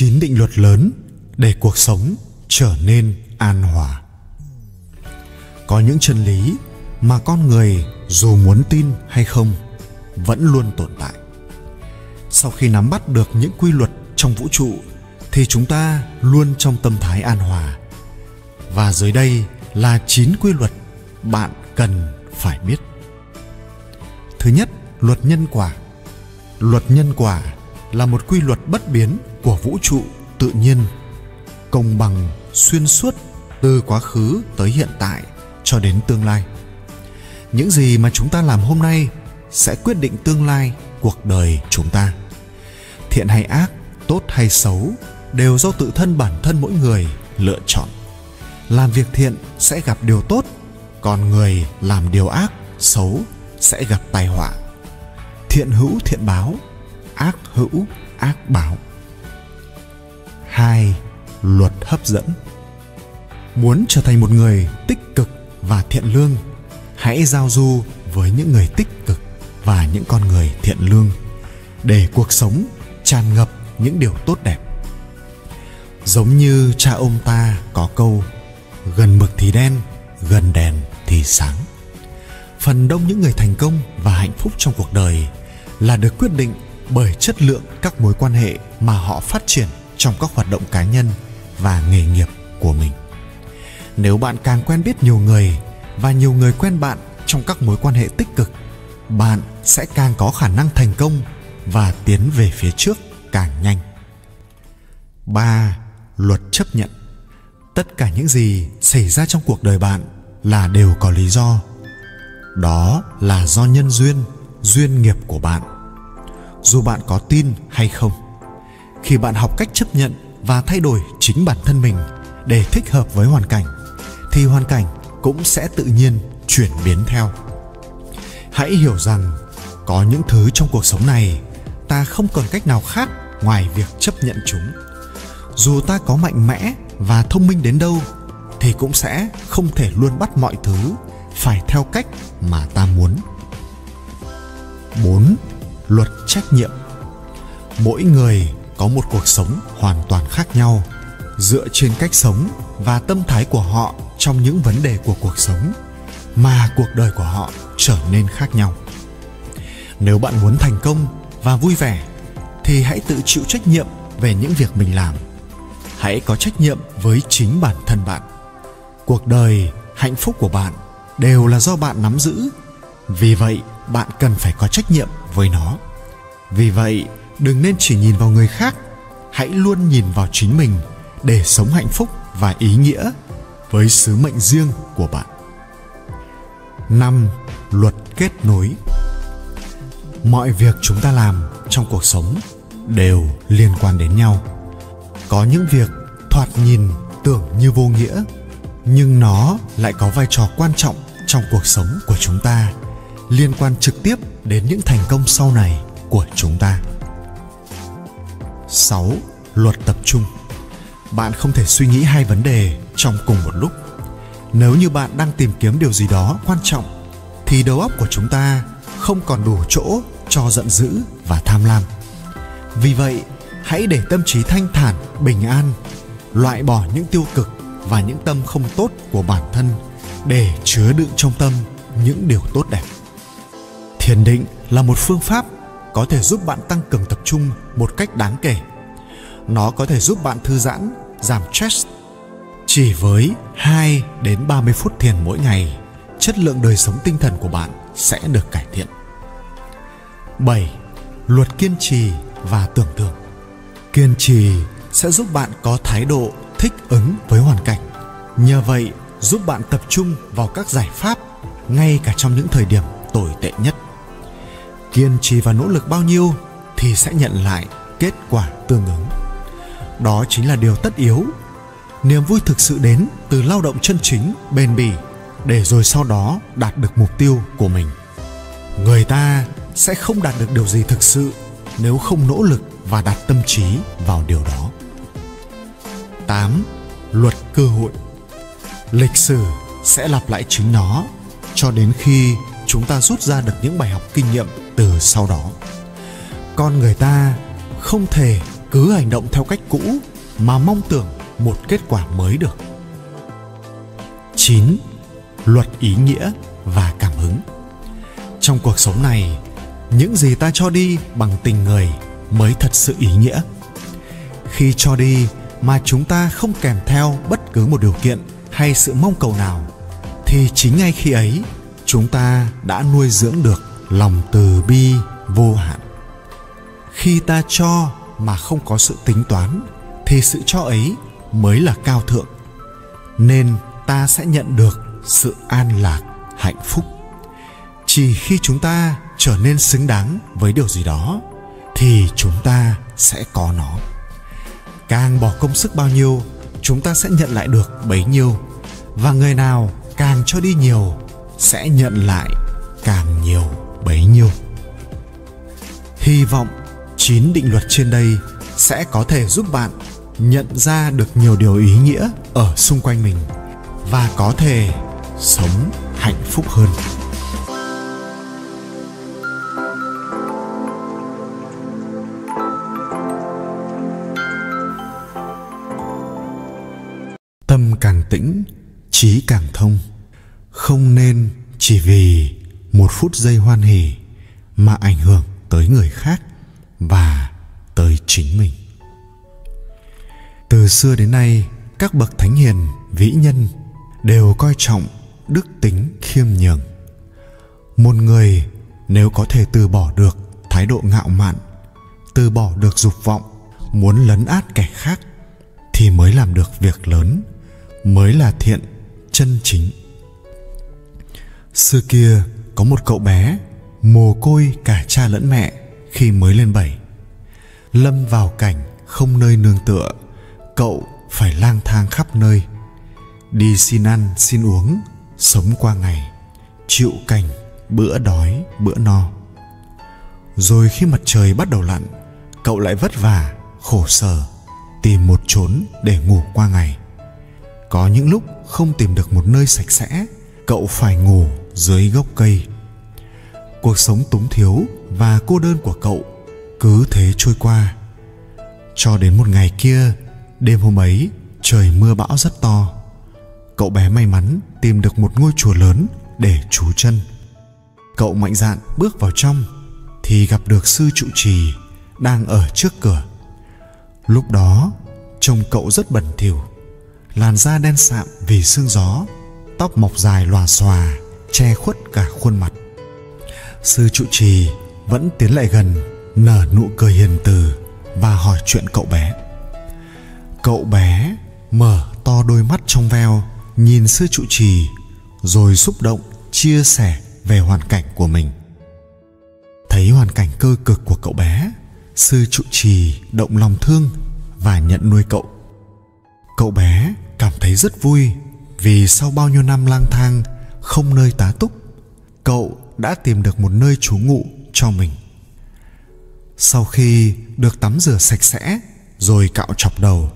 chín định luật lớn để cuộc sống trở nên an hòa. Có những chân lý mà con người dù muốn tin hay không vẫn luôn tồn tại. Sau khi nắm bắt được những quy luật trong vũ trụ thì chúng ta luôn trong tâm thái an hòa. Và dưới đây là chín quy luật bạn cần phải biết. Thứ nhất, luật nhân quả. Luật nhân quả là một quy luật bất biến của vũ trụ tự nhiên, công bằng, xuyên suốt từ quá khứ tới hiện tại cho đến tương lai. Những gì mà chúng ta làm hôm nay sẽ quyết định tương lai cuộc đời chúng ta. Thiện hay ác, tốt hay xấu đều do tự thân bản thân mỗi người lựa chọn. Làm việc thiện sẽ gặp điều tốt, còn người làm điều ác, xấu sẽ gặp tai họa. Thiện hữu thiện báo, ác hữu ác báo hai luật hấp dẫn. Muốn trở thành một người tích cực và thiện lương, hãy giao du với những người tích cực và những con người thiện lương để cuộc sống tràn ngập những điều tốt đẹp. Giống như cha ông ta có câu, gần mực thì đen, gần đèn thì sáng. Phần đông những người thành công và hạnh phúc trong cuộc đời là được quyết định bởi chất lượng các mối quan hệ mà họ phát triển trong các hoạt động cá nhân và nghề nghiệp của mình nếu bạn càng quen biết nhiều người và nhiều người quen bạn trong các mối quan hệ tích cực bạn sẽ càng có khả năng thành công và tiến về phía trước càng nhanh 3. Luật chấp nhận Tất cả những gì xảy ra trong cuộc đời bạn là đều có lý do. Đó là do nhân duyên, duyên nghiệp của bạn. Dù bạn có tin hay không, khi bạn học cách chấp nhận và thay đổi chính bản thân mình để thích hợp với hoàn cảnh, thì hoàn cảnh cũng sẽ tự nhiên chuyển biến theo. Hãy hiểu rằng có những thứ trong cuộc sống này ta không còn cách nào khác ngoài việc chấp nhận chúng. Dù ta có mạnh mẽ và thông minh đến đâu, thì cũng sẽ không thể luôn bắt mọi thứ phải theo cách mà ta muốn. 4. Luật trách nhiệm. Mỗi người có một cuộc sống hoàn toàn khác nhau, dựa trên cách sống và tâm thái của họ trong những vấn đề của cuộc sống mà cuộc đời của họ trở nên khác nhau. Nếu bạn muốn thành công và vui vẻ, thì hãy tự chịu trách nhiệm về những việc mình làm. Hãy có trách nhiệm với chính bản thân bạn. Cuộc đời, hạnh phúc của bạn đều là do bạn nắm giữ. Vì vậy, bạn cần phải có trách nhiệm với nó. Vì vậy đừng nên chỉ nhìn vào người khác hãy luôn nhìn vào chính mình để sống hạnh phúc và ý nghĩa với sứ mệnh riêng của bạn 5. Luật kết nối Mọi việc chúng ta làm trong cuộc sống đều liên quan đến nhau. Có những việc thoạt nhìn tưởng như vô nghĩa, nhưng nó lại có vai trò quan trọng trong cuộc sống của chúng ta, liên quan trực tiếp đến những thành công sau này của chúng ta. 6. Luật tập trung. Bạn không thể suy nghĩ hai vấn đề trong cùng một lúc. Nếu như bạn đang tìm kiếm điều gì đó quan trọng, thì đầu óc của chúng ta không còn đủ chỗ cho giận dữ và tham lam. Vì vậy, hãy để tâm trí thanh thản, bình an, loại bỏ những tiêu cực và những tâm không tốt của bản thân để chứa đựng trong tâm những điều tốt đẹp. Thiền định là một phương pháp có thể giúp bạn tăng cường tập trung một cách đáng kể nó có thể giúp bạn thư giãn, giảm stress. Chỉ với 2 đến 30 phút thiền mỗi ngày, chất lượng đời sống tinh thần của bạn sẽ được cải thiện. 7. Luật kiên trì và tưởng tượng. Kiên trì sẽ giúp bạn có thái độ thích ứng với hoàn cảnh. Nhờ vậy, giúp bạn tập trung vào các giải pháp ngay cả trong những thời điểm tồi tệ nhất. Kiên trì và nỗ lực bao nhiêu thì sẽ nhận lại kết quả tương ứng. Đó chính là điều tất yếu. Niềm vui thực sự đến từ lao động chân chính, bền bỉ, để rồi sau đó đạt được mục tiêu của mình. Người ta sẽ không đạt được điều gì thực sự nếu không nỗ lực và đặt tâm trí vào điều đó. 8. Luật cơ hội. Lịch sử sẽ lặp lại chính nó cho đến khi chúng ta rút ra được những bài học kinh nghiệm từ sau đó. Con người ta không thể cứ hành động theo cách cũ mà mong tưởng một kết quả mới được 9. Luật ý nghĩa và cảm hứng Trong cuộc sống này, những gì ta cho đi bằng tình người mới thật sự ý nghĩa. Khi cho đi mà chúng ta không kèm theo bất cứ một điều kiện hay sự mong cầu nào thì chính ngay khi ấy chúng ta đã nuôi dưỡng được lòng từ bi vô hạn. Khi ta cho mà không có sự tính toán, thì sự cho ấy mới là cao thượng. Nên ta sẽ nhận được sự an lạc, hạnh phúc. Chỉ khi chúng ta trở nên xứng đáng với điều gì đó, thì chúng ta sẽ có nó. Càng bỏ công sức bao nhiêu, chúng ta sẽ nhận lại được bấy nhiêu. Và người nào càng cho đi nhiều, sẽ nhận lại càng nhiều bấy nhiêu. Hy vọng chín định luật trên đây sẽ có thể giúp bạn nhận ra được nhiều điều ý nghĩa ở xung quanh mình và có thể sống hạnh phúc hơn. Tâm càng tĩnh, trí càng thông. Không nên chỉ vì một phút giây hoan hỉ mà ảnh hưởng tới người khác và tới chính mình. Từ xưa đến nay, các bậc thánh hiền, vĩ nhân đều coi trọng đức tính khiêm nhường. Một người nếu có thể từ bỏ được thái độ ngạo mạn, từ bỏ được dục vọng, muốn lấn át kẻ khác thì mới làm được việc lớn, mới là thiện chân chính. Xưa kia có một cậu bé, mồ côi cả cha lẫn mẹ, khi mới lên bảy. Lâm vào cảnh không nơi nương tựa, cậu phải lang thang khắp nơi. Đi xin ăn, xin uống, sống qua ngày, chịu cảnh bữa đói, bữa no. Rồi khi mặt trời bắt đầu lặn, cậu lại vất vả, khổ sở, tìm một chốn để ngủ qua ngày. Có những lúc không tìm được một nơi sạch sẽ, cậu phải ngủ dưới gốc cây cuộc sống túng thiếu và cô đơn của cậu cứ thế trôi qua. Cho đến một ngày kia, đêm hôm ấy, trời mưa bão rất to. Cậu bé may mắn tìm được một ngôi chùa lớn để trú chân. Cậu mạnh dạn bước vào trong thì gặp được sư trụ trì đang ở trước cửa. Lúc đó, trông cậu rất bẩn thỉu, làn da đen sạm vì sương gió, tóc mọc dài lòa xòa, che khuất cả khuôn mặt sư trụ trì vẫn tiến lại gần, nở nụ cười hiền từ và hỏi chuyện cậu bé. Cậu bé mở to đôi mắt trong veo, nhìn sư trụ trì, rồi xúc động chia sẻ về hoàn cảnh của mình. Thấy hoàn cảnh cơ cực của cậu bé, sư trụ trì động lòng thương và nhận nuôi cậu. Cậu bé cảm thấy rất vui vì sau bao nhiêu năm lang thang không nơi tá túc, cậu đã tìm được một nơi trú ngụ cho mình. Sau khi được tắm rửa sạch sẽ rồi cạo chọc đầu,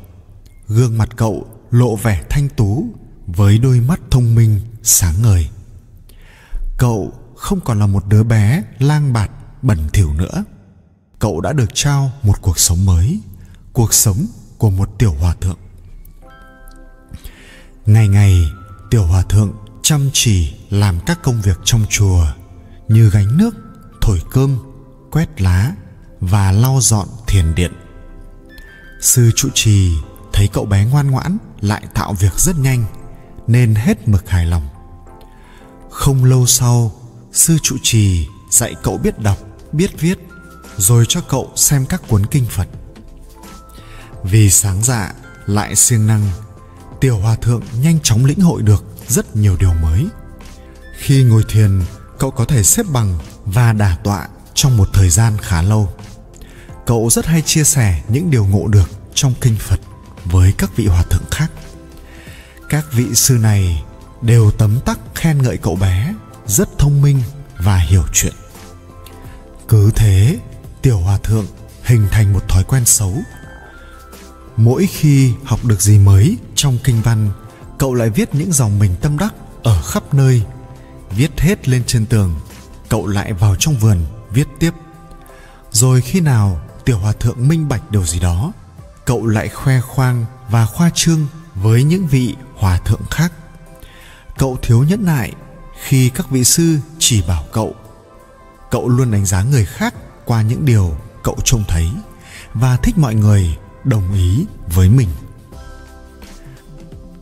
gương mặt cậu lộ vẻ thanh tú với đôi mắt thông minh, sáng ngời. Cậu không còn là một đứa bé lang bạt, bẩn thỉu nữa. Cậu đã được trao một cuộc sống mới, cuộc sống của một tiểu hòa thượng. Ngày ngày, tiểu hòa thượng chăm chỉ làm các công việc trong chùa như gánh nước, thổi cơm, quét lá và lau dọn thiền điện. Sư trụ trì thấy cậu bé ngoan ngoãn lại tạo việc rất nhanh, nên hết mực hài lòng. Không lâu sau, sư trụ trì dạy cậu biết đọc, biết viết, rồi cho cậu xem các cuốn kinh phật. Vì sáng dạ lại siêng năng, tiểu hòa thượng nhanh chóng lĩnh hội được rất nhiều điều mới. Khi ngồi thiền cậu có thể xếp bằng và đả tọa trong một thời gian khá lâu. Cậu rất hay chia sẻ những điều ngộ được trong kinh phật với các vị hòa thượng khác. Các vị sư này đều tấm tắc khen ngợi cậu bé, rất thông minh và hiểu chuyện. Cứ thế, tiểu hòa thượng hình thành một thói quen xấu. Mỗi khi học được gì mới trong kinh văn, cậu lại viết những dòng mình tâm đắc ở khắp nơi viết hết lên trên tường, cậu lại vào trong vườn viết tiếp. Rồi khi nào tiểu hòa thượng minh bạch điều gì đó, cậu lại khoe khoang và khoa trương với những vị hòa thượng khác. Cậu thiếu nhẫn nại khi các vị sư chỉ bảo cậu. Cậu luôn đánh giá người khác qua những điều cậu trông thấy và thích mọi người đồng ý với mình.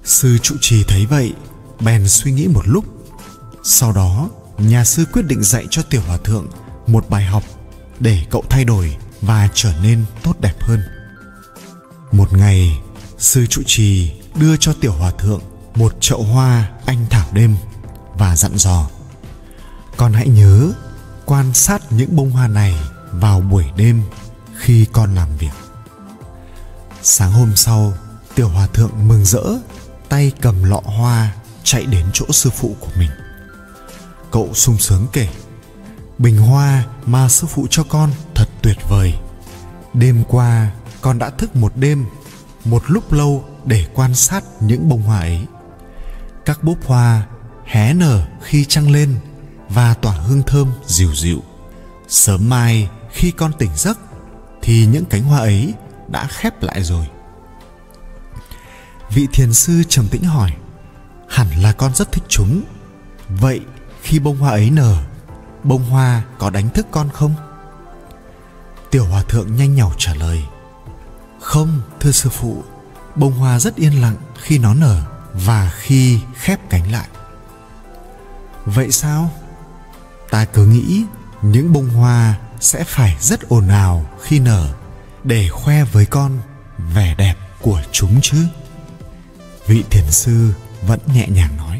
Sư trụ trì thấy vậy, bèn suy nghĩ một lúc sau đó, nhà sư quyết định dạy cho tiểu hòa thượng một bài học để cậu thay đổi và trở nên tốt đẹp hơn. Một ngày, sư trụ trì đưa cho tiểu hòa thượng một chậu hoa anh thảo đêm và dặn dò, con hãy nhớ quan sát những bông hoa này vào buổi đêm khi con làm việc. Sáng hôm sau, tiểu hòa thượng mừng rỡ, tay cầm lọ hoa chạy đến chỗ sư phụ của mình cậu sung sướng kể. Bình hoa mà sư phụ cho con thật tuyệt vời. Đêm qua, con đã thức một đêm, một lúc lâu để quan sát những bông hoa ấy. Các búp hoa hé nở khi trăng lên và tỏa hương thơm dịu dịu. Sớm mai khi con tỉnh giấc, thì những cánh hoa ấy đã khép lại rồi. Vị thiền sư trầm tĩnh hỏi, hẳn là con rất thích chúng. Vậy khi bông hoa ấy nở, bông hoa có đánh thức con không? Tiểu hòa thượng nhanh nhảu trả lời, không, thưa sư phụ, bông hoa rất yên lặng khi nó nở và khi khép cánh lại. Vậy sao? Ta cứ nghĩ những bông hoa sẽ phải rất ồn ào khi nở để khoe với con vẻ đẹp của chúng chứ. Vị thiền sư vẫn nhẹ nhàng nói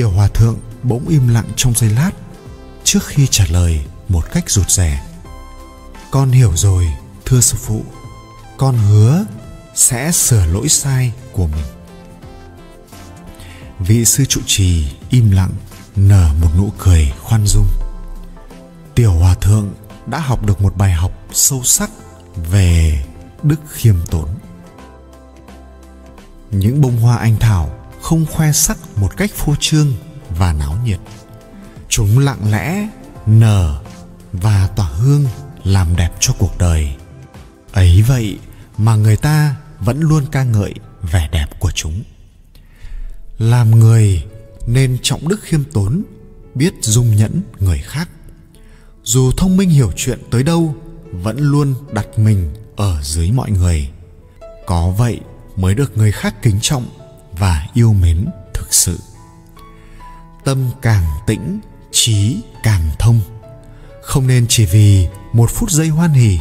tiểu hòa thượng bỗng im lặng trong giây lát, trước khi trả lời một cách rụt rè. Con hiểu rồi, thưa sư phụ, con hứa sẽ sửa lỗi sai của mình. Vị sư trụ trì im lặng, nở một nụ cười khoan dung. Tiểu hòa thượng đã học được một bài học sâu sắc về đức khiêm tốn. Những bông hoa anh thảo không khoe sắc một cách phô trương và náo nhiệt. Chúng lặng lẽ, nở và tỏa hương làm đẹp cho cuộc đời. Ấy vậy mà người ta vẫn luôn ca ngợi vẻ đẹp của chúng. Làm người nên trọng đức khiêm tốn, biết dung nhẫn người khác. Dù thông minh hiểu chuyện tới đâu, vẫn luôn đặt mình ở dưới mọi người. Có vậy mới được người khác kính trọng và yêu mến thực sự. Tâm càng tĩnh, trí càng thông. Không nên chỉ vì một phút giây hoan hỉ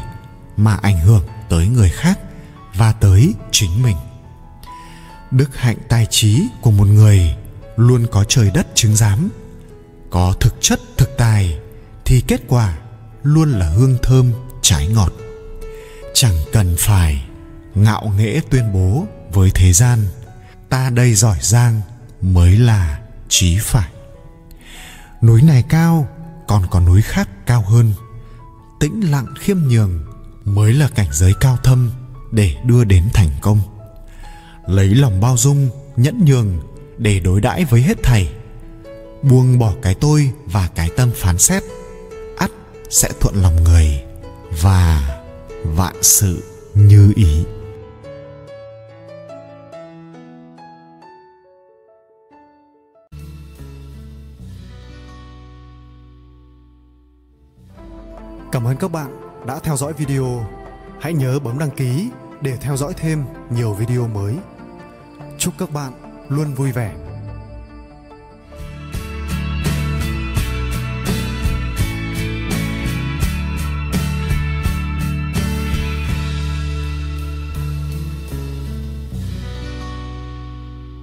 mà ảnh hưởng tới người khác và tới chính mình. Đức hạnh tài trí của một người luôn có trời đất chứng giám, có thực chất thực tài thì kết quả luôn là hương thơm trái ngọt. Chẳng cần phải ngạo nghễ tuyên bố với thế gian ta đây giỏi giang mới là trí phải. Núi này cao, còn có núi khác cao hơn. Tĩnh lặng khiêm nhường mới là cảnh giới cao thâm để đưa đến thành công. Lấy lòng bao dung, nhẫn nhường để đối đãi với hết thảy buông bỏ cái tôi và cái tâm phán xét, ắt sẽ thuận lòng người và vạn sự như ý. Cảm ơn các bạn đã theo dõi video. Hãy nhớ bấm đăng ký để theo dõi thêm nhiều video mới. Chúc các bạn luôn vui vẻ